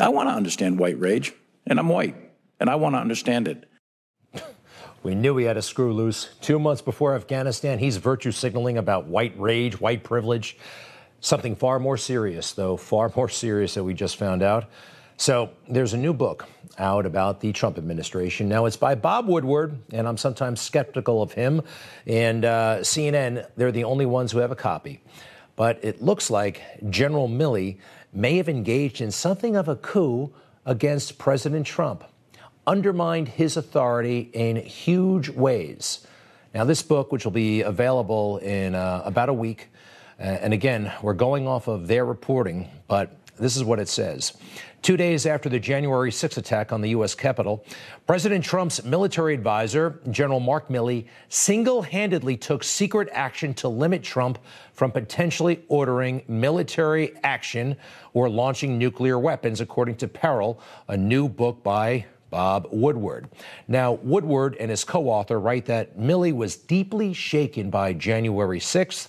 I want to understand white rage, and I'm white, and I want to understand it. We knew he had a screw loose. Two months before Afghanistan, he's virtue signaling about white rage, white privilege. Something far more serious, though, far more serious that we just found out. So there's a new book out about the Trump administration. Now it's by Bob Woodward, and I'm sometimes skeptical of him. And uh, CNN, they're the only ones who have a copy. But it looks like General Milley may have engaged in something of a coup against President Trump, undermined his authority in huge ways. Now, this book, which will be available in uh, about a week, uh, and again, we're going off of their reporting, but this is what it says. Two days after the January 6 attack on the U.S. Capitol, President Trump's military advisor, General Mark Milley, single handedly took secret action to limit Trump from potentially ordering military action or launching nuclear weapons, according to Peril, a new book by Bob Woodward. Now, Woodward and his co author write that Milley was deeply shaken by January 6th,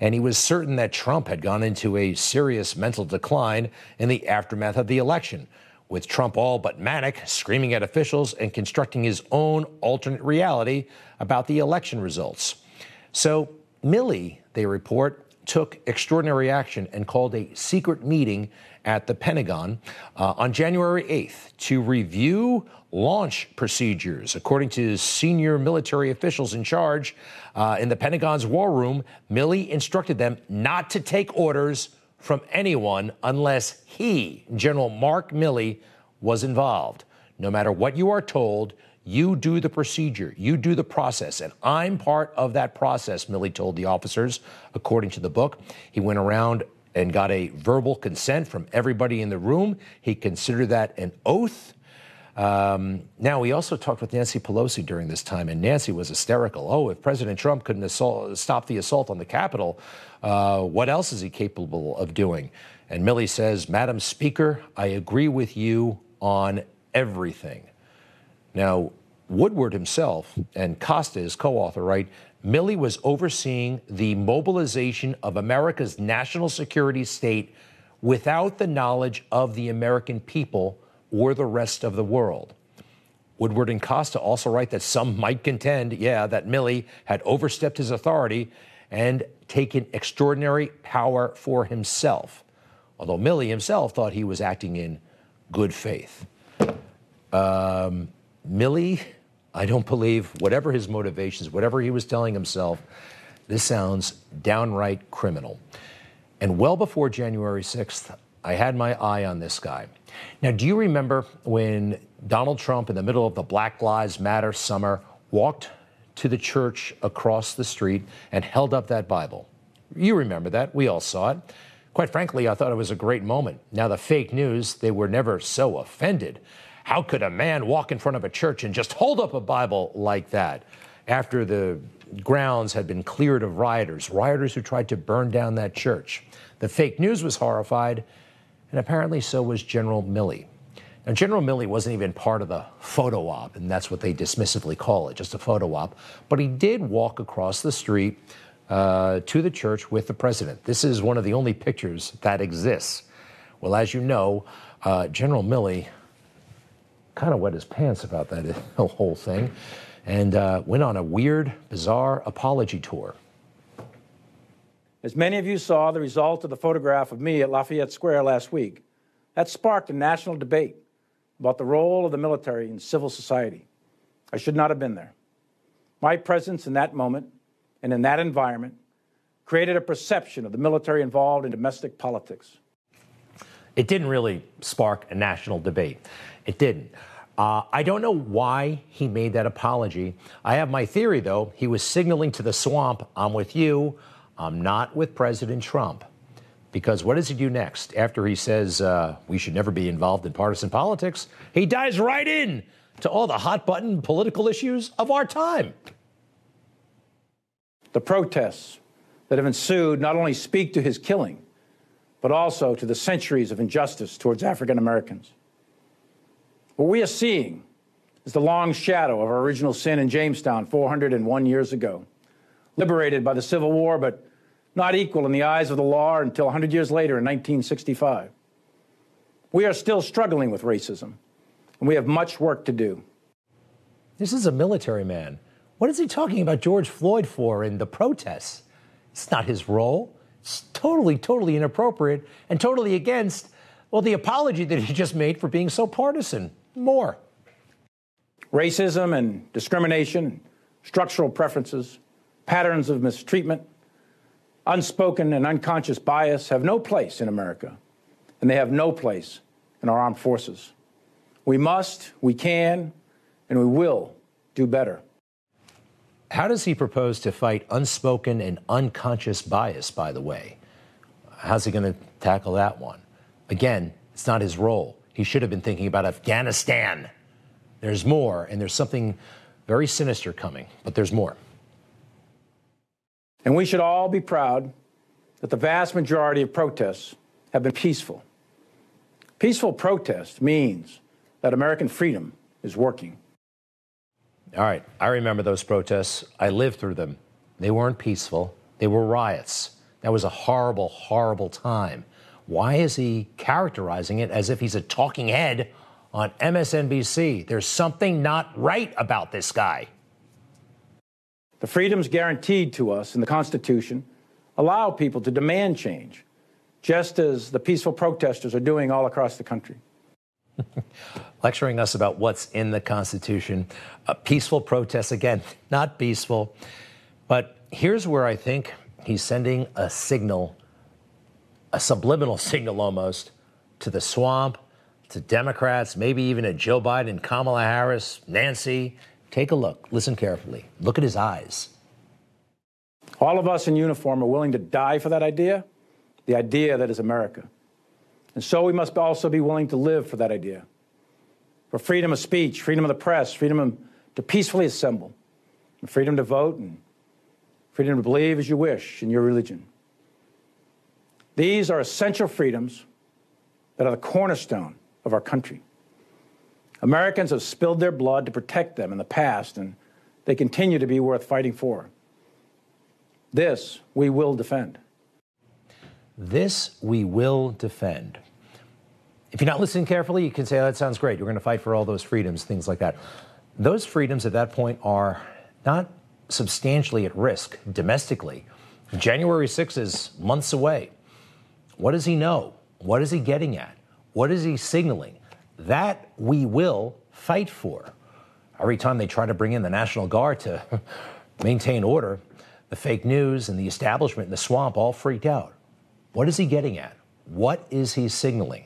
and he was certain that Trump had gone into a serious mental decline in the aftermath of the election, with Trump all but manic, screaming at officials and constructing his own alternate reality about the election results. So, Milley, they report, took extraordinary action and called a secret meeting at the Pentagon uh, on January 8th to review launch procedures. According to senior military officials in charge uh, in the Pentagon's war room, Milley instructed them not to take orders from anyone unless he, General Mark Milley, was involved. No matter what you are told, you do the procedure, you do the process, and I'm part of that process, Milley told the officers, according to the book. He went around and got a verbal consent from everybody in the room. He considered that an oath. Um, now, he also talked with Nancy Pelosi during this time, and Nancy was hysterical. Oh, if President Trump couldn't assault, stop the assault on the Capitol, uh, what else is he capable of doing? And Milley says, Madam Speaker, I agree with you on everything. Now, Woodward himself and Costa, his co author, write Milley was overseeing the mobilization of America's national security state without the knowledge of the American people or the rest of the world. Woodward and Costa also write that some might contend, yeah, that Milley had overstepped his authority and taken extraordinary power for himself, although Milley himself thought he was acting in good faith. Um, I don't believe, whatever his motivations, whatever he was telling himself, this sounds downright criminal. And well before January 6th, I had my eye on this guy. Now, do you remember when Donald Trump, in the middle of the Black Lives Matter summer, walked to the church across the street and held up that Bible? You remember that. We all saw it. Quite frankly, I thought it was a great moment. Now, the fake news, they were never so offended how could a man walk in front of a church and just hold up a Bible like that after the grounds had been cleared of rioters, rioters who tried to burn down that church? The fake news was horrified, and apparently so was General Milley. Now, General Milley wasn't even part of the photo op, and that's what they dismissively call it, just a photo op. But he did walk across the street uh, to the church with the president. This is one of the only pictures that exists. Well, as you know, uh, General Milley kind of wet his pants about that whole thing and uh, went on a weird, bizarre apology tour. As many of you saw the result of the photograph of me at Lafayette Square last week, that sparked a national debate about the role of the military in civil society. I should not have been there. My presence in that moment and in that environment created a perception of the military involved in domestic politics. It didn't really spark a national debate. It didn't. Uh, I don't know why he made that apology. I have my theory, though. He was signaling to the swamp, I'm with you, I'm not with President Trump. Because what does he do next? After he says uh, we should never be involved in partisan politics, he dives right in to all the hot button political issues of our time. The protests that have ensued not only speak to his killing, but also to the centuries of injustice towards African Americans. What we are seeing is the long shadow of our original sin in Jamestown 401 years ago, liberated by the Civil War, but not equal in the eyes of the law until 100 years later in 1965. We are still struggling with racism, and we have much work to do. This is a military man. What is he talking about George Floyd for in the protests? It's not his role. It's totally, totally inappropriate and totally against, well, the apology that he just made for being so partisan. More. Racism and discrimination, structural preferences, patterns of mistreatment, unspoken and unconscious bias have no place in America, and they have no place in our armed forces. We must, we can, and we will do better. How does he propose to fight unspoken and unconscious bias, by the way? How's he going to tackle that one? Again, it's not his role. He should have been thinking about Afghanistan. There's more, and there's something very sinister coming, but there's more. And we should all be proud that the vast majority of protests have been peaceful. Peaceful protest means that American freedom is working. All right, I remember those protests. I lived through them. They weren't peaceful, they were riots. That was a horrible, horrible time. Why is he characterizing it as if he's a talking head on MSNBC? There's something not right about this guy. The freedoms guaranteed to us in the Constitution allow people to demand change, just as the peaceful protesters are doing all across the country. Lecturing us about what's in the Constitution. A peaceful protest, again, not peaceful. But here's where I think he's sending a signal, a subliminal signal almost, to the swamp, to Democrats, maybe even to Joe Biden, Kamala Harris, Nancy. Take a look. Listen carefully. Look at his eyes. All of us in uniform are willing to die for that idea, the idea that is America. And so we must also be willing to live for that idea for freedom of speech, freedom of the press, freedom to peacefully assemble, freedom to vote, and freedom to believe as you wish in your religion. These are essential freedoms that are the cornerstone of our country. Americans have spilled their blood to protect them in the past, and they continue to be worth fighting for. This we will defend. This we will defend. If you're not listening carefully, you can say, oh, that sounds great. You're going to fight for all those freedoms, things like that. Those freedoms at that point are not substantially at risk domestically. January 6th is months away. What does he know? What is he getting at? What is he signaling? That we will fight for. Every time they try to bring in the National Guard to maintain order, the fake news and the establishment in the swamp all freaked out. What is he getting at? What is he signaling?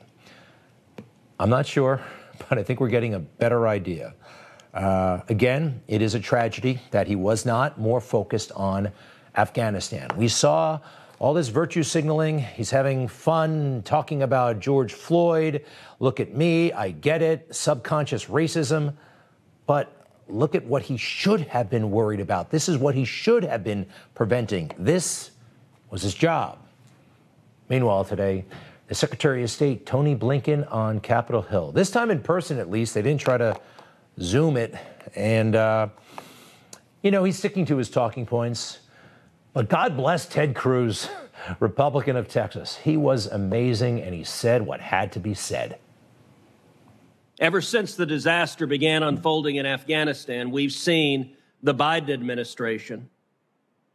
I'm not sure, but I think we're getting a better idea. Uh, again, it is a tragedy that he was not more focused on Afghanistan. We saw all this virtue signaling. He's having fun talking about George Floyd. Look at me, I get it, subconscious racism. But look at what he should have been worried about. This is what he should have been preventing. This was his job. Meanwhile, today, the Secretary of State, Tony Blinken, on Capitol Hill. This time in person, at least. They didn't try to Zoom it. And, uh, you know, he's sticking to his talking points. But God bless Ted Cruz, Republican of Texas. He was amazing and he said what had to be said. Ever since the disaster began unfolding in Afghanistan, we've seen the Biden administration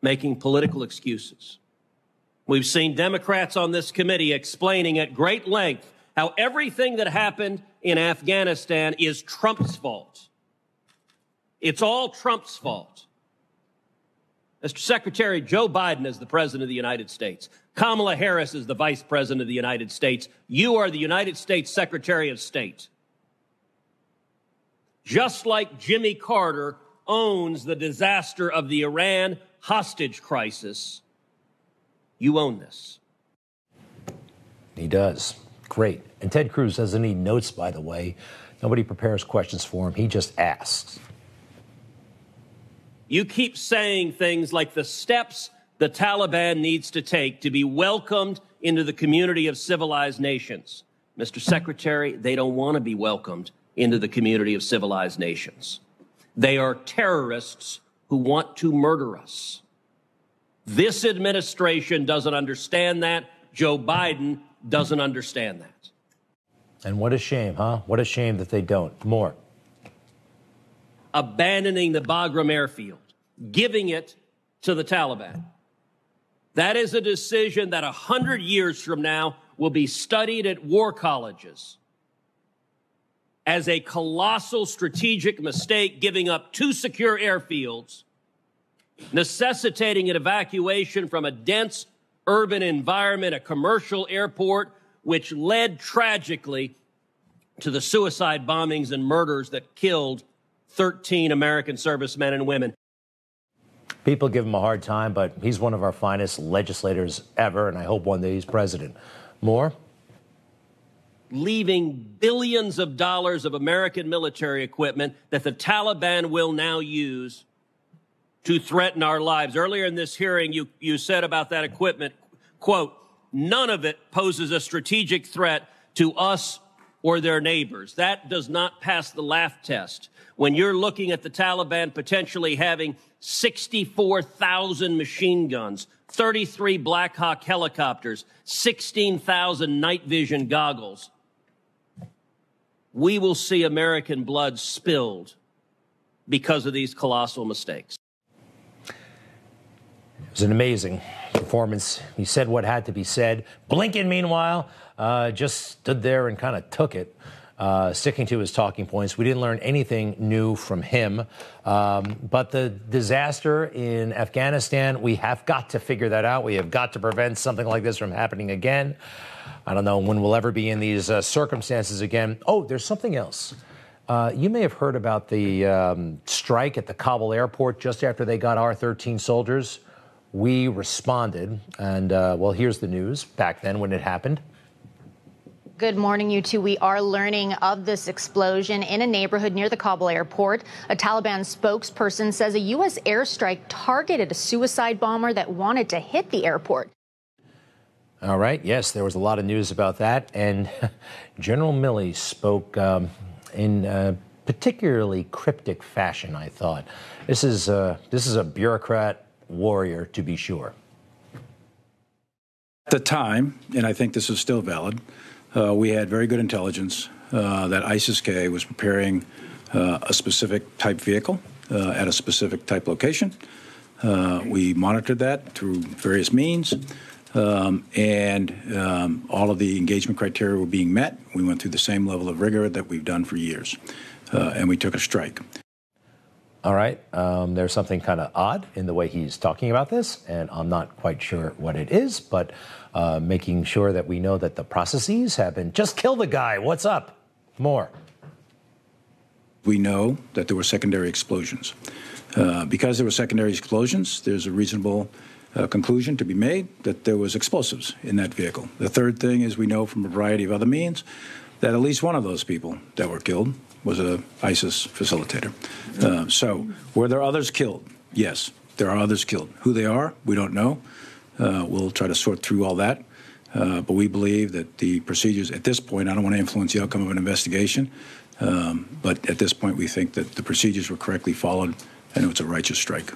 making political excuses. We've seen Democrats on this committee explaining at great length how everything that happened in Afghanistan is Trump's fault. It's all Trump's fault. Mr. Secretary, Joe Biden is the President of the United States. Kamala Harris is the Vice President of the United States. You are the United States Secretary of State. Just like Jimmy Carter owns the disaster of the Iran hostage crisis, you own this. He does. Great. And Ted Cruz doesn't need notes, by the way. Nobody prepares questions for him, he just asks. You keep saying things like the steps the Taliban needs to take to be welcomed into the community of civilized nations. Mr. Secretary, they don't want to be welcomed into the community of civilized nations. They are terrorists who want to murder us. This administration doesn't understand that. Joe Biden doesn't understand that. And what a shame, huh? What a shame that they don't. More. Abandoning the Bagram airfield, giving it to the Taliban. That is a decision that a hundred years from now will be studied at war colleges as a colossal strategic mistake, giving up two secure airfields, necessitating an evacuation from a dense urban environment, a commercial airport, which led tragically to the suicide bombings and murders that killed 13 American servicemen and women. People give him a hard time, but he's one of our finest legislators ever, and I hope one day he's president. More? Leaving billions of dollars of American military equipment that the Taliban will now use to threaten our lives. Earlier in this hearing, you, you said about that equipment, quote, none of it poses a strategic threat to us or their neighbors. That does not pass the laugh test. When you're looking at the Taliban potentially having 64,000 machine guns, 33 Black Hawk helicopters, 16,000 night vision goggles, we will see American blood spilled because of these colossal mistakes. It was an amazing performance. He said what had to be said. Blinken, meanwhile, uh, just stood there and kind of took it uh, sticking to his talking points. We didn't learn anything new from him. Um, but the disaster in Afghanistan, we have got to figure that out. We have got to prevent something like this from happening again. I don't know when we'll ever be in these uh, circumstances again. Oh, there's something else. Uh, you may have heard about the um, strike at the Kabul airport just after they got our 13 soldiers. We responded, and uh, well, here's the news back then when it happened. Good morning, you two. We are learning of this explosion in a neighborhood near the Kabul airport. A Taliban spokesperson says a U.S. airstrike targeted a suicide bomber that wanted to hit the airport. All right. Yes, there was a lot of news about that. And General Milley spoke um, in a particularly cryptic fashion, I thought. This is, uh, this is a bureaucrat warrior, to be sure. At the time, and I think this is still valid, uh, we had very good intelligence uh, that ISIS-K was preparing uh, a specific type vehicle uh, at a specific type location. Uh, we monitored that through various means, um, and um, all of the engagement criteria were being met. We went through the same level of rigor that we've done for years, uh, and we took a strike. All right. Um, there's something kind of odd in the way he's talking about this, and I'm not quite sure what it is, but uh, making sure that we know that the processes have been just kill the guy. What's up? More. We know that there were secondary explosions. Uh, because there were secondary explosions, there's a reasonable uh, conclusion to be made that there was explosives in that vehicle. The third thing is we know from a variety of other means that at least one of those people that were killed was a ISIS facilitator. Uh, so were there others killed? Yes, there are others killed. Who they are, we don't know. Uh, we'll try to sort through all that. Uh, but we believe that the procedures at this point, I don't want to influence the outcome of an investigation, um, but at this point, we think that the procedures were correctly followed and it was a righteous strike.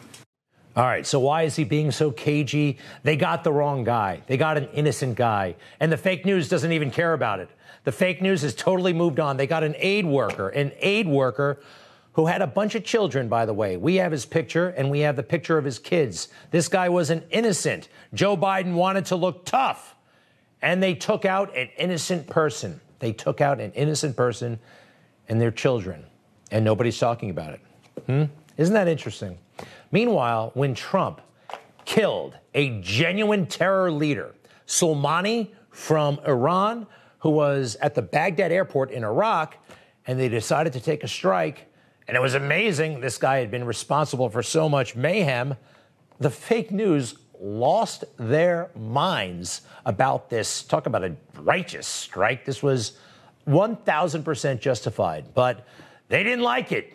All right, so why is he being so cagey? They got the wrong guy. They got an innocent guy. And the fake news doesn't even care about it. The fake news has totally moved on. They got an aid worker, an aid worker who had a bunch of children, by the way. We have his picture and we have the picture of his kids. This guy was an innocent. Joe Biden wanted to look tough, and they took out an innocent person. They took out an innocent person and their children, and nobody's talking about it. Hmm? Isn't that interesting? Meanwhile, when Trump killed a genuine terror leader, Soleimani from Iran, who was at the Baghdad airport in Iraq, and they decided to take a strike and it was amazing. This guy had been responsible for so much mayhem. The fake news lost their minds about this. Talk about a righteous strike. This was 1,000% justified, but they didn't like it.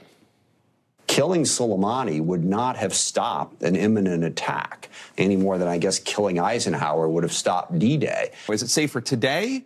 Killing Soleimani would not have stopped an imminent attack any more than I guess killing Eisenhower would have stopped D Day. Is it safer today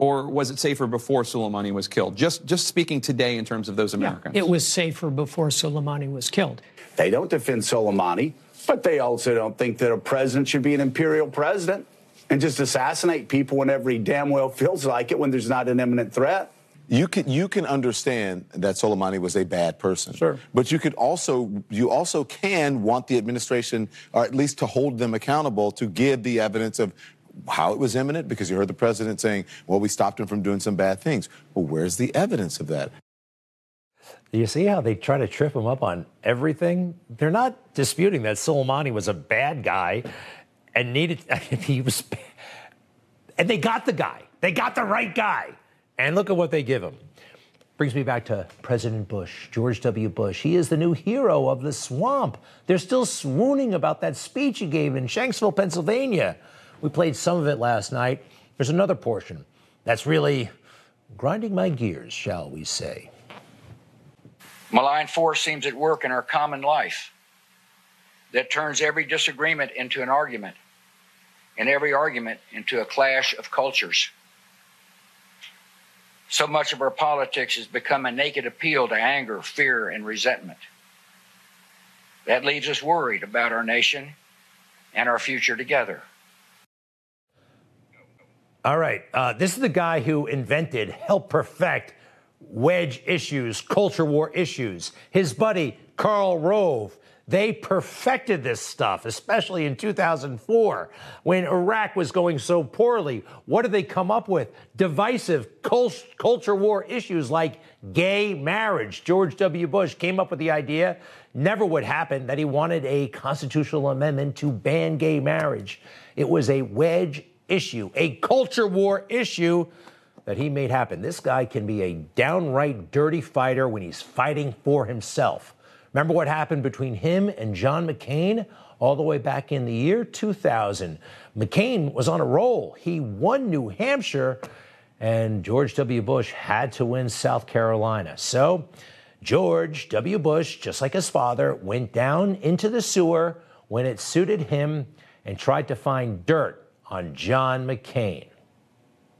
or was it safer before Soleimani was killed? Just, just speaking today in terms of those Americans. Yeah, it was safer before Soleimani was killed. They don't defend Soleimani, but they also don't think that a president should be an imperial president. and just assassinate people whenever he damn well feels like it when there's not an imminent threat. You can you can understand that Soleimani was a bad person. Sure. But you could also you also can want the administration or at least to hold them accountable to give the evidence of how it was imminent because you heard the president saying, "Well, we stopped him from doing some bad things." Well, where's the evidence of that? You see how they try to trip him up on everything? They're not disputing that Soleimani was a bad guy and needed he was and they got the guy. They got the right guy. And look at what they give him. Brings me back to President Bush, George W. Bush. He is the new hero of the swamp. They're still swooning about that speech he gave in Shanksville, Pennsylvania. We played some of it last night. There's another portion that's really grinding my gears, shall we say. Malign force seems at work in our common life that turns every disagreement into an argument, and every argument into a clash of cultures. So much of our politics has become a naked appeal to anger, fear, and resentment. That leaves us worried about our nation and our future together. All right. Uh, this is the guy who invented, helped perfect wedge issues, culture war issues. His buddy, Karl Rove, they perfected this stuff, especially in 2004 when Iraq was going so poorly. What did they come up with? Divisive cult- culture war issues like gay marriage. George W. Bush came up with the idea, never would happen, that he wanted a constitutional amendment to ban gay marriage. It was a wedge issue, a culture war issue that he made happen. This guy can be a downright dirty fighter when he's fighting for himself. Remember what happened between him and John McCain all the way back in the year 2000? McCain was on a roll. He won New Hampshire, and George W. Bush had to win South Carolina. So, George W. Bush, just like his father, went down into the sewer when it suited him and tried to find dirt on John McCain.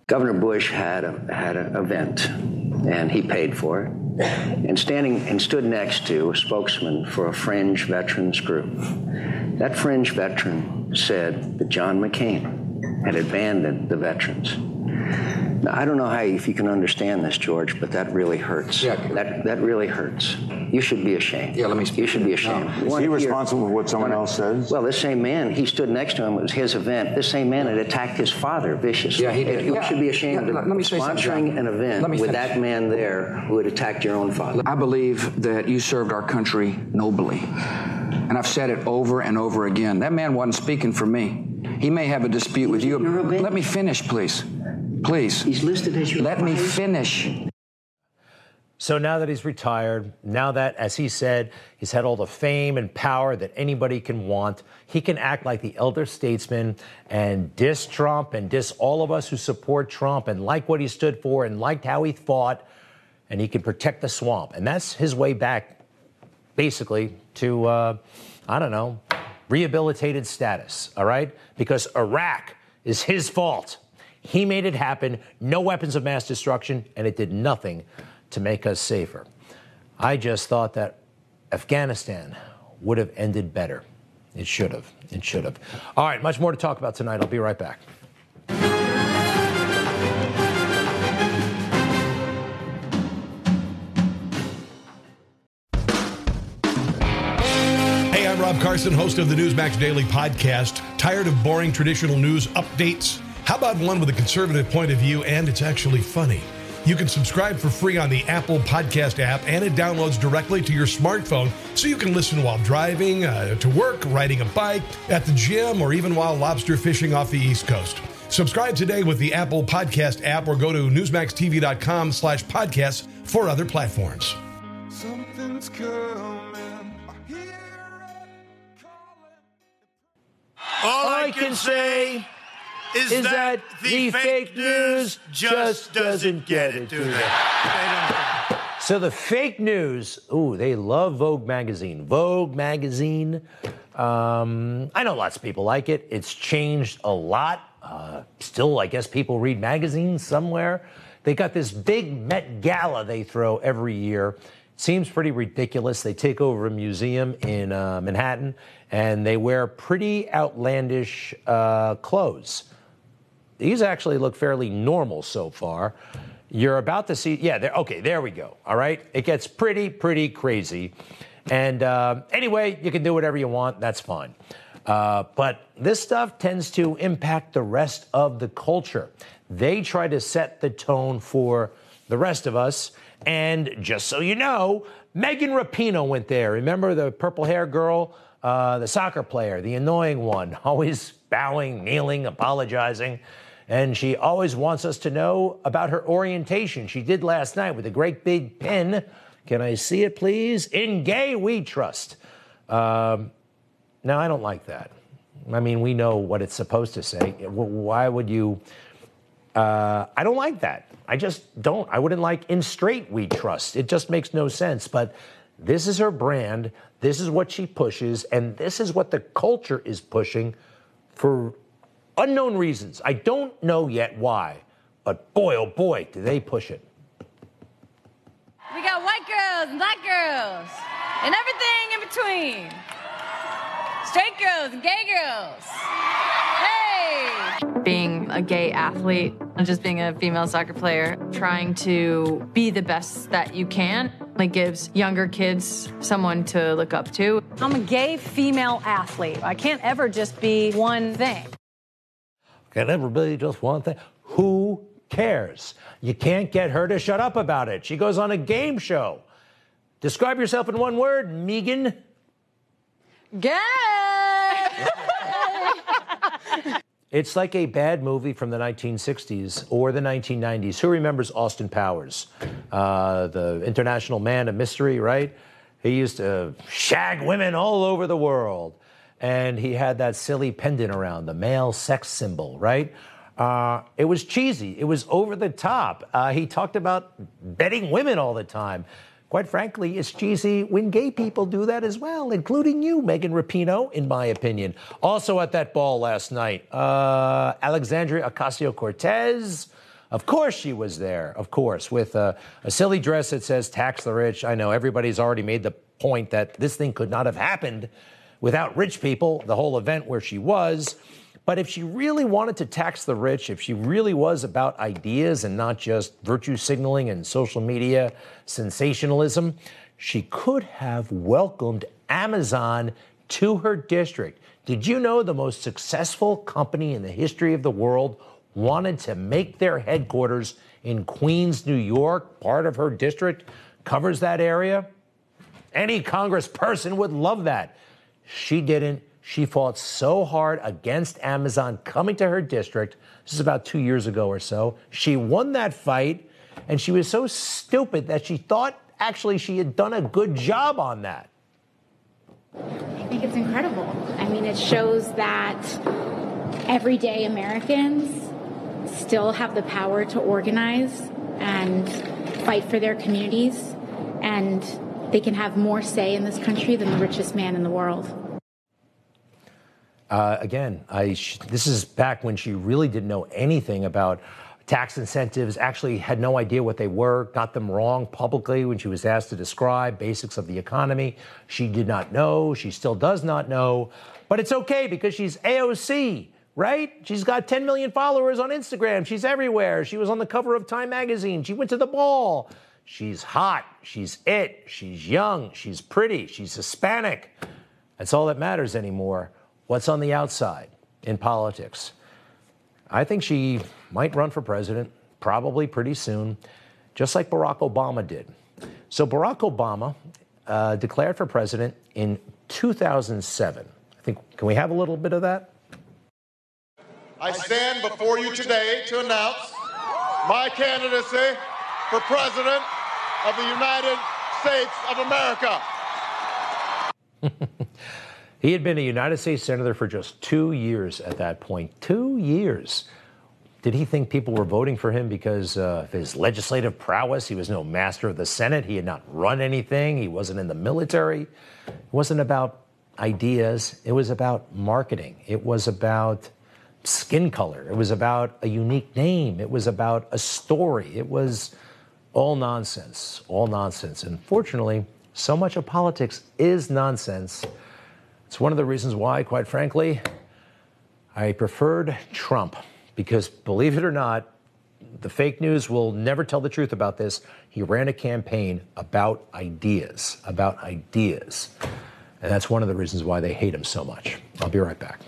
Governor Bush had a, had an event, and he paid for it, and standing and stood next to a spokesman for a fringe veterans group. That fringe veteran said that John McCain had abandoned the veterans. Now, I don't know how if you can understand this, George, but that really hurts. Yeah. That that really hurts. You should be ashamed. Yeah, let me You should be ashamed. Is he responsible for what someone else says? Well, this same man, he stood next to him. It was his event. This same man had attacked his father viciously. Yeah, he did. You Yeah. should be ashamed Yeah, of let me say something, sponsoring an event Let me with finish. that man there who had attacked your own father. I believe that you served our country nobly. And I've said it over and over again. That man wasn't speaking for me. He may have a dispute with you. Let me finish, please. Please. He's listed as your Let me finish. So now that he's retired, now that, as he said, he's had all the fame and power that anybody can want, he can act like the elder statesman and diss Trump and diss all of us who support Trump and like what he stood for and liked how he fought, and he can protect the swamp. And that's his way back, basically, to, uh, I don't know, rehabilitated status, all right? Because Iraq is his fault. He made it happen, no weapons of mass destruction, and it did nothing to make us safer. I just thought that Afghanistan would have ended better. It should have. It should have. All right, much more to talk about tonight. I'll be right back. Hey, I'm Rob Carson, host of the Newsmax Daily Podcast. Tired of boring traditional news updates? How about one with a conservative point of view and it's actually funny? You can subscribe for free on the Apple Podcast app, and it downloads directly to your smartphone so you can listen while driving, uh, to work, riding a bike, at the gym, or even while lobster fishing off the East Coast. Subscribe today with the Apple Podcast app or go to newsmaxtv.com slash podcasts for other platforms. Something's coming. I All I can say is, is that, that the fake news just doesn't get it, do they? So the fake news, ooh, they love Vogue magazine. Vogue magazine. Um, I know lots of people like it. It's changed a lot. Uh, still, I guess people read magazines somewhere. They got this big Met Gala they throw every year. Seems pretty ridiculous. They take over a museum in uh, Manhattan and they wear pretty outlandish uh, clothes. These actually look fairly normal so far. You're about to see, yeah, there, okay, there we go. All right. It gets pretty, pretty crazy. And uh, anyway, you can do whatever you want. That's fine. Uh, but this stuff tends to impact the rest of the culture. They try to set the tone for the rest of us. And just so you know, Megan Rapinoe went there. Remember the purple hair girl, uh, the soccer player, the annoying one, always bowing, kneeling, apologizing. And she always wants us to know about her orientation. She did last night with a great big pin. Can I see it, please? In gay, we trust. Um, now, I don't like that. I mean, we know what it's supposed to say. Why would you? Uh, I don't like that. I just don't. I wouldn't like in straight we trust. It just makes no sense. But this is her brand. This is what she pushes. And this is what the culture is pushing for unknown reasons. I don't know yet why. But boy, oh boy, do they push it. We got white girls and black girls and everything in between. Straight girls and gay girls. Hey! Being a gay athlete and just being a female soccer player, trying to be the best that you can, it gives younger kids someone to look up to. I'm a gay female athlete. I can't ever just be one thing. Can ever be just one thing? Who cares? You can't get her to shut up about it. She goes on a game show. Describe yourself in one word, Megan. Gay! It's like a bad movie from the 1960s or the 1990s. Who remembers Austin Powers, uh, the international man of mystery, right? He used to shag women all over the world. And he had that silly pendant around, the male sex symbol, right? Uh, it was cheesy. It was over the top. Uh, he talked about betting women all the time. Quite frankly, it's cheesy when gay people do that as well, including you, Megan Rapinoe, in my opinion. Also at that ball last night, uh, Alexandria Ocasio Cortez. Of course, she was there, of course, with a, a silly dress that says tax the rich. I know everybody's already made the point that this thing could not have happened without rich people, the whole event where she was. But if she really wanted to tax the rich, if she really was about ideas and not just virtue signaling and social media sensationalism, she could have welcomed Amazon to her district. Did you know the most successful company in the history of the world wanted to make their headquarters in Queens, New York? Part of her district covers that area. Any congressperson would love that. She didn't. She fought so hard against Amazon coming to her district. This is about two years ago or so. She won that fight, and she was so stupid that she thought actually she had done a good job on that. I think it's incredible. I mean, it shows that everyday Americans still have the power to organize and fight for their communities, and they can have more say in this country than the richest man in the world. Uh, again, I this is back when she really didn't know anything about tax incentives, actually had no idea what they were, got them wrong publicly when she was asked to describe basics of the economy. She did not know. She still does not know. But it's okay because she's AOC, right? She's got 10 million followers on Instagram. She's everywhere. She was on the cover of Time magazine. She went to the ball. She's hot. She's it. She's young. She's pretty. She's Hispanic. That's all that matters anymore. What's on the outside in politics? I think she might run for president, probably pretty soon, just like Barack Obama did. So, Barack Obama uh, declared for president in 2007. I think, can we have a little bit of that? I stand before you today to announce my candidacy for president of the United States of America. He had been a United States Senator for just two years at that point. Two years. Did he think people were voting for him because of his legislative prowess? He was no master of the Senate. He had not run anything. He wasn't in the military. It wasn't about ideas. It was about marketing. It was about skin color. It was about a unique name. It was about a story. It was all nonsense, all nonsense. And fortunately, so much of politics is nonsense it's one of the reasons why, quite frankly, I preferred Trump because believe it or not, the fake news will never tell the truth about this. He ran a campaign about ideas, about ideas. And that's one of the reasons why they hate him so much. I'll be right back.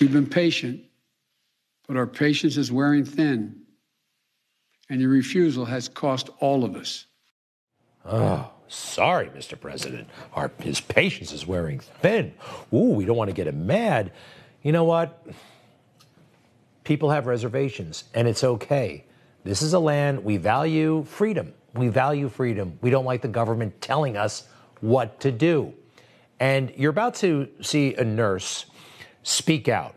We've been patient, but our patience is wearing thin, and your refusal has cost all of us. Oh, sorry, Mr. President. Our, his patience is wearing thin. Ooh, we don't want to get him mad. You know what? People have reservations, and it's okay. This is a land we value freedom. We value freedom. We don't like the government telling us what to do. And you're about to see a nurse speak out.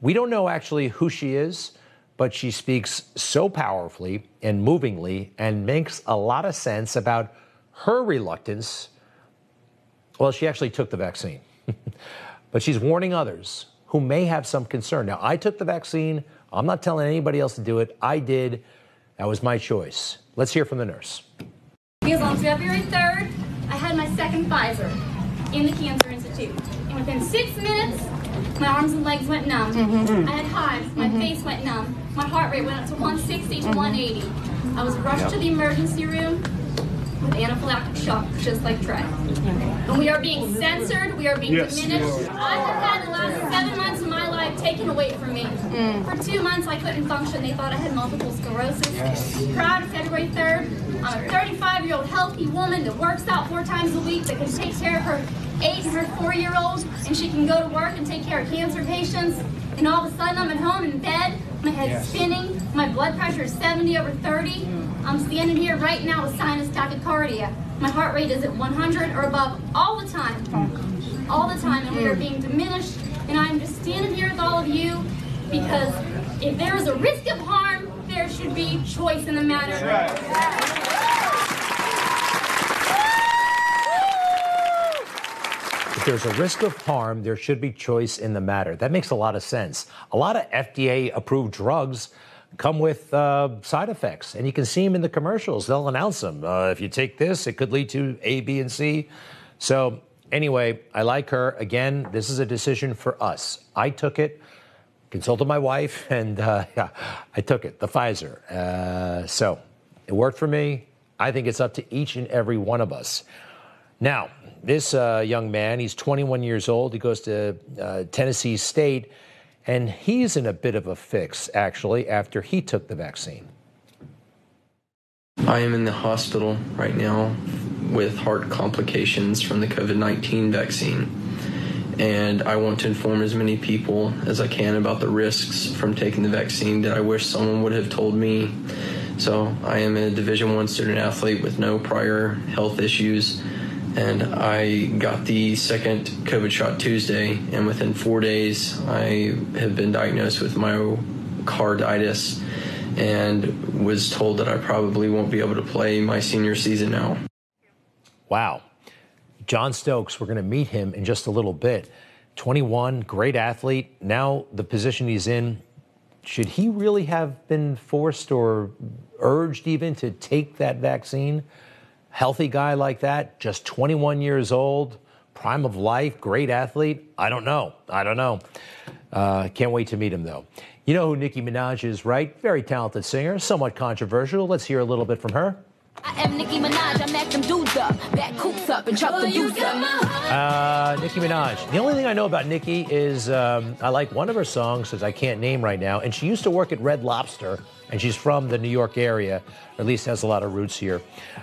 We don't know actually who she is, but she speaks so powerfully and movingly and makes a lot of sense about her reluctance. Well, she actually took the vaccine, but she's warning others who may have some concern. Now, I took the vaccine. I'm not telling anybody else to do it. I did. That was my choice. Let's hear from the nurse. Because on February 3rd, I had my second Pfizer in the Cancer Institute. And within six minutes, my arms and legs went numb. Mhm. I had hives. My Mhm. face went numb. My heart rate went up to 160 to Mhm. 180. I was rushed Yep. to the emergency room with anaphylactic shock, just like Trey. And we are being censored. We are being Yes. diminished. I have had the last seven months of my life taken away from me. For two months, I couldn't function. They thought I had multiple sclerosis. Proud of February 3rd. I'm a 35 year old healthy woman that works out four times a week that can take care of her eight and her four year old, and she can go to work and take care of cancer patients. And all of a sudden, I'm at home in bed, my head's Yes. spinning, my blood pressure is 70 over 30. I'm standing here right now with sinus tachycardia. My heart rate is at 100 or above all the time. All the time, and we are being diminished. And I'm just standing here with all of you because if there is a risk of harm, there should be choice in the matter. If there's a risk of harm, there should be choice in the matter. That makes a lot of sense. A lot of FDA approved drugs come with uh, side effects, and you can see them in the commercials. They'll announce them. Uh, if you take this, it could lead to A, B, and C. So, anyway, I like her. Again, this is a decision for us. I took it, consulted my wife, and uh, yeah, I took it, the Pfizer. Uh, so, it worked for me. I think it's up to each and every one of us. Now, this uh, young man, he's 21 years old. He goes to uh, Tennessee State, and he's in a bit of a fix, actually, after he took the vaccine. I am in the hospital right now with heart complications from the COVID 19 vaccine. And I want to inform as many people as I can about the risks from taking the vaccine that I wish someone would have told me. So I am a Division One student athlete with no prior health issues, and I got the second COVID shot Tuesday, and within four days I have been diagnosed with myocarditis and was told that I probably won't be able to play my senior season now. Wow. John Stokes, we're going to meet him in just a little bit. 21, great athlete. Now, the position he's in, should he really have been forced or urged even to take that vaccine? Healthy guy like that, just 21 years old, prime of life, great athlete. I don't know. I don't know. Uh, can't wait to meet him, though. You know who Nicki Minaj is, right? Very talented singer, somewhat controversial. Let's hear a little bit from her. I am Nicki Minaj. I mac them dudes up, back coops up, and chop the dudes up. Uh, Nicki Minaj. The only thing I know about Nicki is um, I like one of her songs that I can't name right now, and she used to work at Red Lobster, and she's from the New York area, or at least has a lot of roots here.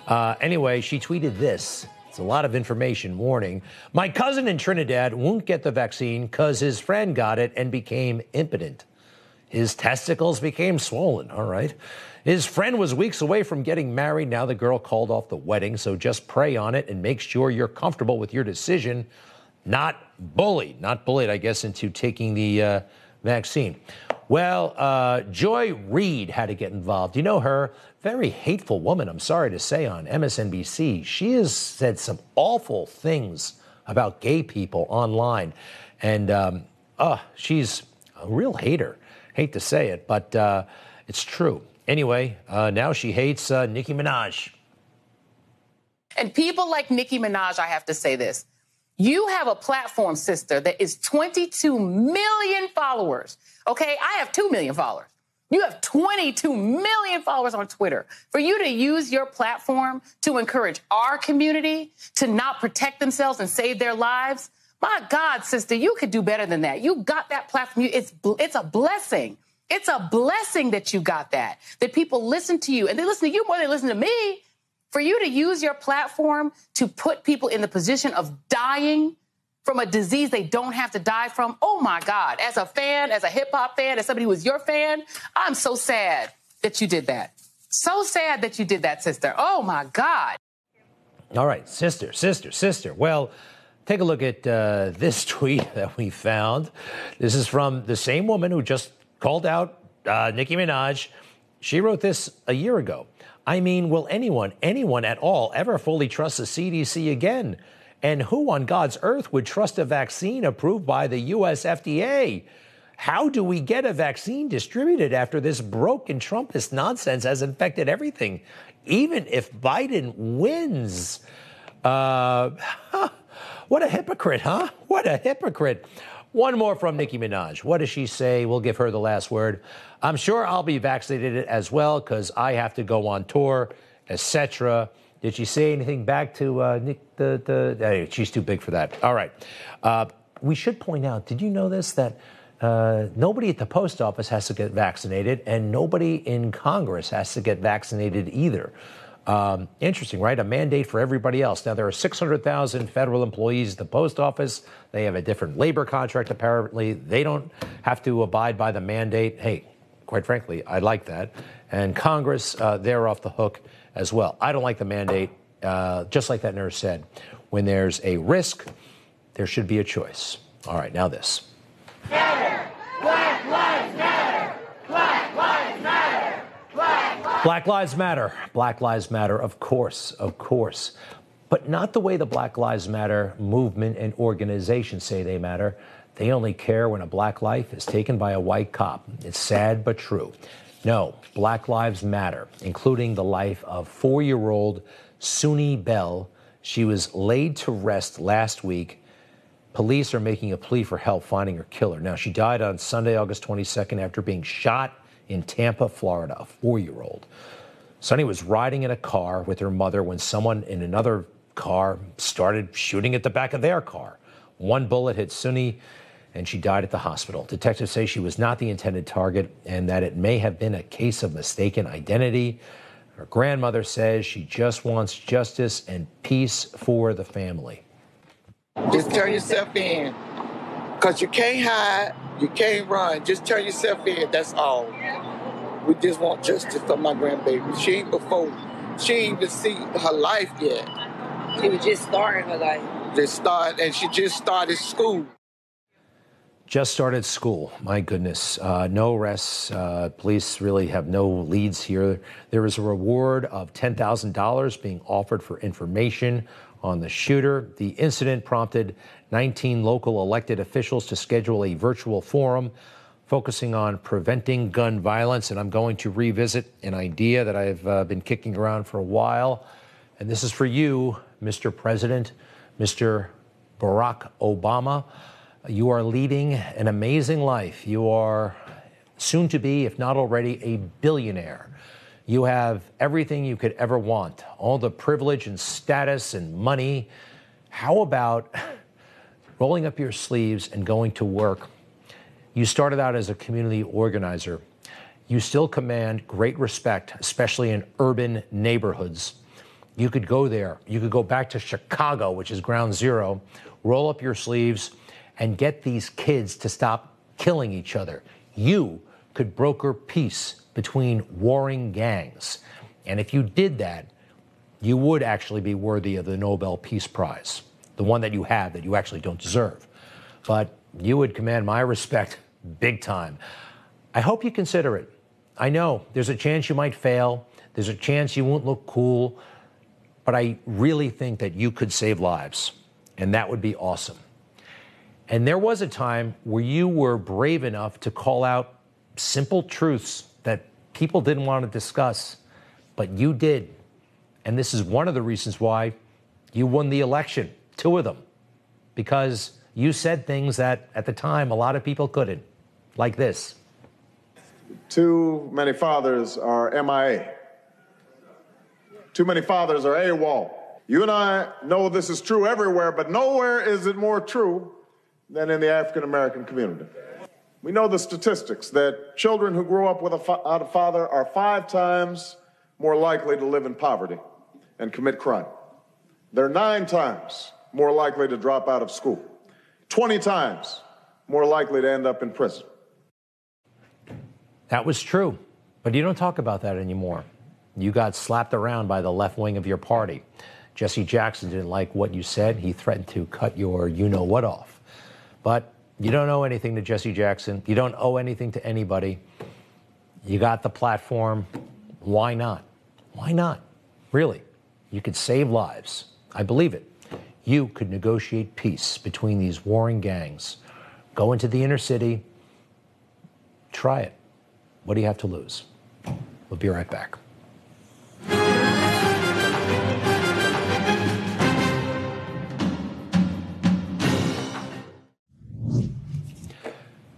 Uh, anyway, she tweeted this. It's a lot of information. Warning: My cousin in Trinidad won't get the vaccine because his friend got it and became impotent. His testicles became swollen. All right. His friend was weeks away from getting married. Now the girl called off the wedding. So just pray on it and make sure you're comfortable with your decision. Not bullied, not bullied, I guess, into taking the uh, vaccine. Well, uh, Joy Reid had to get involved. You know her, very hateful woman, I'm sorry to say, on MSNBC. She has said some awful things about gay people online. And, um, oh, she's a real hater. Hate to say it, but uh, it's true. Anyway, uh, now she hates uh, Nicki Minaj. And people like Nicki Minaj, I have to say this. You have a platform, sister, that is 22 million followers. Okay, I have 2 million followers. You have 22 million followers on Twitter. For you to use your platform to encourage our community to not protect themselves and save their lives, my God, sister, you could do better than that. You got that platform. It's, it's a blessing. It's a blessing that you got that, that people listen to you and they listen to you more than they listen to me. For you to use your platform to put people in the position of dying from a disease they don't have to die from, oh my God. As a fan, as a hip hop fan, as somebody who was your fan, I'm so sad that you did that. So sad that you did that, sister. Oh my God. All right, sister, sister, sister. Well, take a look at uh, this tweet that we found. This is from the same woman who just called out uh, Nicki Minaj. She wrote this a year ago. I mean, will anyone, anyone at all, ever fully trust the CDC again? And who on God's earth would trust a vaccine approved by the US FDA? How do we get a vaccine distributed after this broken Trumpist nonsense has infected everything? Even if Biden wins. Uh, huh, what a hypocrite, huh? What a hypocrite. One more from Nicki Minaj. What does she say? We'll give her the last word. I'm sure I'll be vaccinated as well because I have to go on tour, etc. Did she say anything back to uh, Nick? The, the she's too big for that. All right. Uh, we should point out. Did you know this that uh, nobody at the post office has to get vaccinated, and nobody in Congress has to get vaccinated either. Um, interesting, right? A mandate for everybody else. Now, there are 600,000 federal employees at the post office. They have a different labor contract, apparently. They don't have to abide by the mandate. Hey, quite frankly, I like that. And Congress, uh, they're off the hook as well. I don't like the mandate. Uh, just like that nurse said, when there's a risk, there should be a choice. All right, now this Lives Matter! Black Lives Matter! Black Lives Matter. Black Lives Matter, of course, of course. But not the way the Black Lives Matter movement and organization say they matter. They only care when a black life is taken by a white cop. It's sad but true. No, Black Lives Matter, including the life of four year old Suni Bell. She was laid to rest last week. Police are making a plea for help finding her killer. Now, she died on Sunday, August 22nd, after being shot in Tampa, Florida, a four year old. Sonny was riding in a car with her mother when someone in another car started shooting at the back of their car. One bullet hit Suni and she died at the hospital. Detectives say she was not the intended target and that it may have been a case of mistaken identity. Her grandmother says she just wants justice and peace for the family. Just turn yourself in. Because you can't hide, you can't run. Just turn yourself in, that's all. We just want justice for my grandbaby. She ain't before, she ain't even see her life yet. She was just starting her life. Just start, and she just started school. Just started school. My goodness. Uh, no arrests. Uh, police really have no leads here. There is a reward of $10,000 being offered for information on the shooter. The incident prompted 19 local elected officials to schedule a virtual forum focusing on preventing gun violence. And I'm going to revisit an idea that I've uh, been kicking around for a while. And this is for you, Mr. President, Mr. Barack Obama. You are leading an amazing life. You are soon to be, if not already, a billionaire. You have everything you could ever want, all the privilege and status and money. How about rolling up your sleeves and going to work? You started out as a community organizer. You still command great respect, especially in urban neighborhoods. You could go there. You could go back to Chicago, which is ground zero, roll up your sleeves, and get these kids to stop killing each other. You could broker peace between warring gangs. And if you did that, you would actually be worthy of the Nobel Peace Prize, the one that you have that you actually don't deserve. But you would command my respect big time. I hope you consider it. I know there's a chance you might fail, there's a chance you won't look cool, but I really think that you could save lives, and that would be awesome. And there was a time where you were brave enough to call out simple truths that people didn't want to discuss, but you did. And this is one of the reasons why You won the election, two of them, because you said things that at the time a lot of people couldn't, like this. Too many fathers are MIA. Too many fathers are AWOL. You and I know this is true everywhere, but nowhere is it more true than in the African American community. We know the statistics that children who grow up without a father are five times more likely to live in poverty and commit crime. They're nine times more likely to drop out of school, 20 times more likely to end up in prison. That was true, but you don't talk about that anymore. You got slapped around by the left wing of your party. Jesse Jackson didn't like what you said. He threatened to cut your you know what off. But you don't owe anything to Jesse Jackson. You don't owe anything to anybody. You got the platform. Why not? Why not? Really? You could save lives. I believe it. You could negotiate peace between these warring gangs. Go into the inner city. Try it. What do you have to lose? We'll be right back.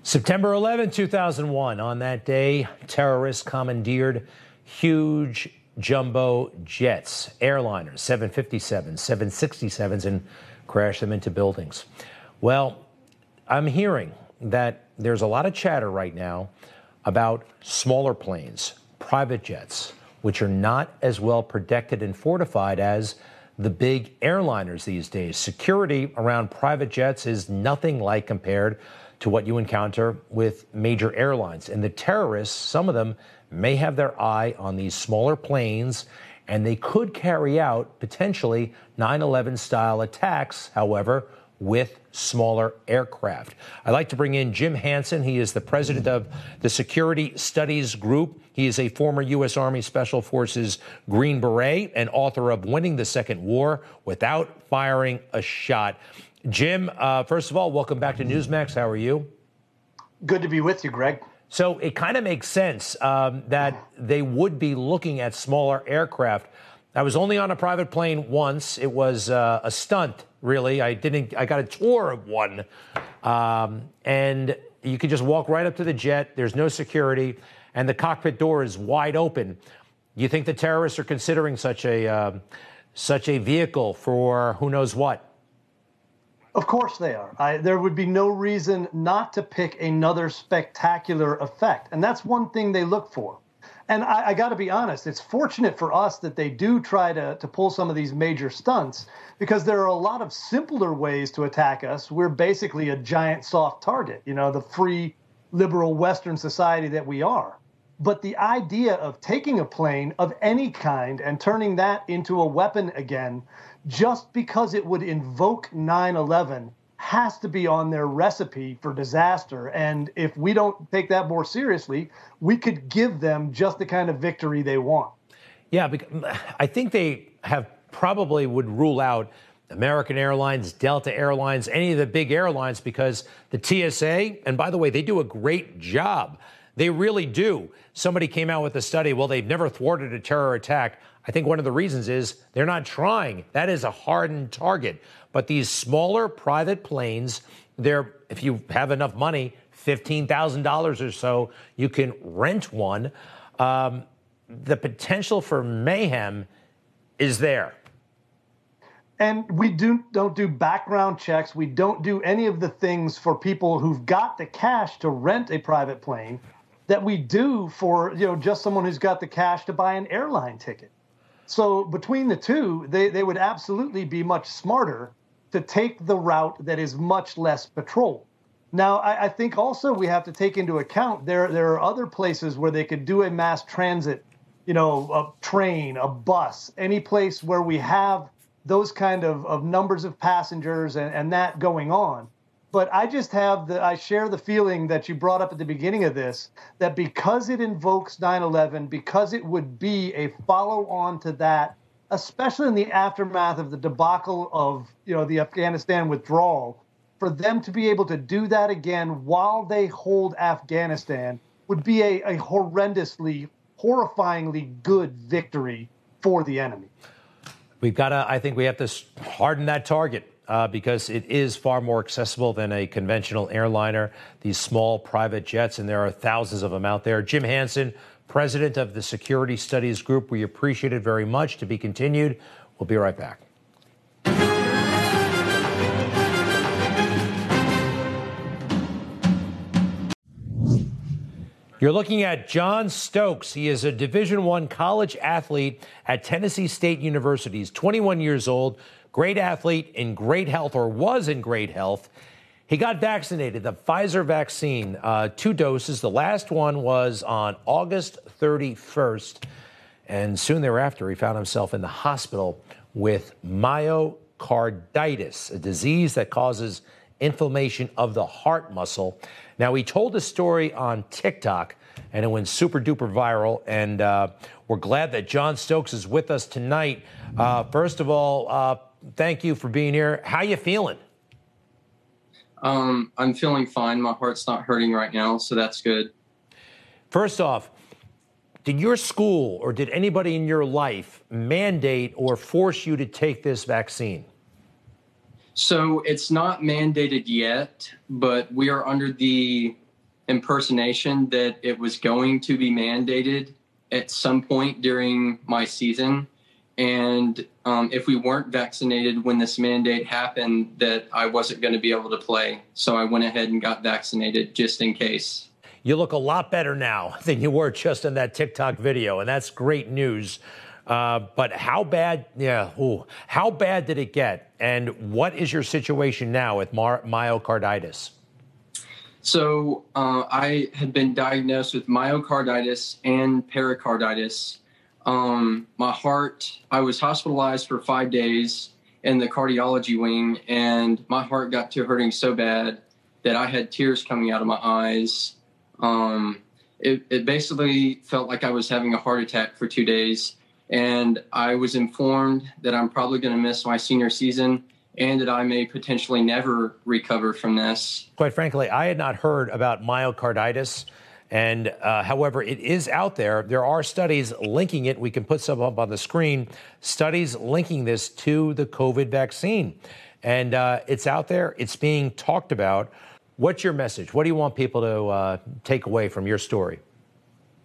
September 11, 2001. On that day, terrorists commandeered huge jumbo jets, airliners, 757s, 767s, and crash them into buildings. Well, I'm hearing that there's a lot of chatter right now about smaller planes, private jets, which are not as well protected and fortified as the big airliners these days. Security around private jets is nothing like compared to what you encounter with major airlines. And the terrorists, some of them, may have their eye on these smaller planes, and they could carry out potentially 9 11 style attacks, however, with smaller aircraft. I'd like to bring in Jim Hanson. He is the president of the Security Studies Group. He is a former U.S. Army Special Forces Green Beret and author of Winning the Second War Without Firing a Shot. Jim, uh, first of all, welcome back to Newsmax. How are you? Good to be with you, Greg. So it kind of makes sense um, that they would be looking at smaller aircraft. I was only on a private plane once. It was uh, a stunt, really. I didn't. I got a tour of one, um, and you could just walk right up to the jet. There's no security, and the cockpit door is wide open. You think the terrorists are considering such a uh, such a vehicle for who knows what? Of course they are. I, there would be no reason not to pick another spectacular effect. And that's one thing they look for. And I, I got to be honest, it's fortunate for us that they do try to, to pull some of these major stunts because there are a lot of simpler ways to attack us. We're basically a giant soft target, you know, the free, liberal Western society that we are. But the idea of taking a plane of any kind and turning that into a weapon again just because it would invoke 9 11 has to be on their recipe for disaster. And if we don't take that more seriously, we could give them just the kind of victory they want. Yeah, I think they have probably would rule out American Airlines, Delta Airlines, any of the big airlines because the TSA, and by the way, they do a great job. They really do. Somebody came out with a study, well, they've never thwarted a terror attack. I think one of the reasons is they're not trying. That is a hardened target. But these smaller private planes, they're if you have enough money, fifteen thousand dollars or so, you can rent one. Um, the potential for mayhem is there. And we do don't do background checks. We don't do any of the things for people who've got the cash to rent a private plane that we do for you know just someone who's got the cash to buy an airline ticket. So between the two, they, they would absolutely be much smarter to take the route that is much less patrolled. Now, I, I, think also we have to take into account there there are other places where they could do a mass transit, you know, a train, a bus, any place where we have those kind of, of numbers of passengers and, and that going on. But I just have the, I share the feeling that you brought up at the beginning of this that because it invokes 9 11, because it would be a follow on to that, especially in the aftermath of the debacle of, you know, the Afghanistan withdrawal, for them to be able to do that again while they hold Afghanistan would be a, a horrendously, horrifyingly good victory for the enemy. We've got to, I think we have to harden that target. Uh, because it is far more accessible than a conventional airliner, these small private jets, and there are thousands of them out there. Jim Hanson, president of the Security Studies Group, we appreciate it very much. To be continued. We'll be right back. You're looking at John Stokes. He is a Division One college athlete at Tennessee State University. He's 21 years old, great athlete, in great health, or was in great health. He got vaccinated, the Pfizer vaccine, uh, two doses. The last one was on August 31st. And soon thereafter, he found himself in the hospital with myocarditis, a disease that causes inflammation of the heart muscle. Now, he told a story on TikTok, and it went super duper viral. And uh, we're glad that John Stokes is with us tonight. Uh, first of all, uh, thank you for being here. How you feeling? Um, I'm feeling fine. My heart's not hurting right now, so that's good. First off, did your school or did anybody in your life mandate or force you to take this vaccine? So it's not mandated yet, but we are under the impersonation that it was going to be mandated at some point during my season. And um, if we weren't vaccinated when this mandate happened, that I wasn't going to be able to play. So I went ahead and got vaccinated just in case. You look a lot better now than you were just in that TikTok video, and that's great news. Uh, but how bad? Yeah, ooh, how bad did it get? And what is your situation now with my- myocarditis? So uh, I had been diagnosed with myocarditis and pericarditis. Um, my heart, I was hospitalized for five days in the cardiology wing, and my heart got to hurting so bad that I had tears coming out of my eyes. Um, it, it basically felt like I was having a heart attack for two days and I was informed that I'm probably going to miss my senior season and that I may potentially never recover from this. Quite frankly, I had not heard about myocarditis. And uh, however, it is out there. There are studies linking it. We can put some up on the screen. Studies linking this to the COVID vaccine. And uh, it's out there, it's being talked about. What's your message? What do you want people to uh, take away from your story?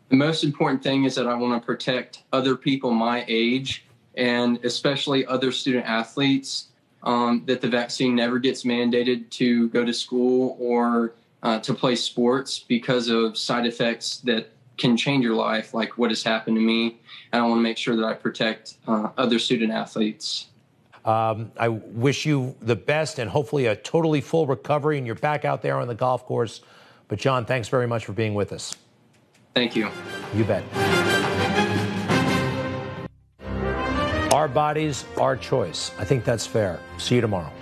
The most important thing is that I want to protect other people my age and especially other student athletes. Um, that the vaccine never gets mandated to go to school or uh, to play sports because of side effects that can change your life, like what has happened to me. And I want to make sure that I protect uh, other student athletes. Um, I wish you the best and hopefully a totally full recovery, and you're back out there on the golf course. But, John, thanks very much for being with us. Thank you. You bet. Our bodies, our choice. I think that's fair. See you tomorrow.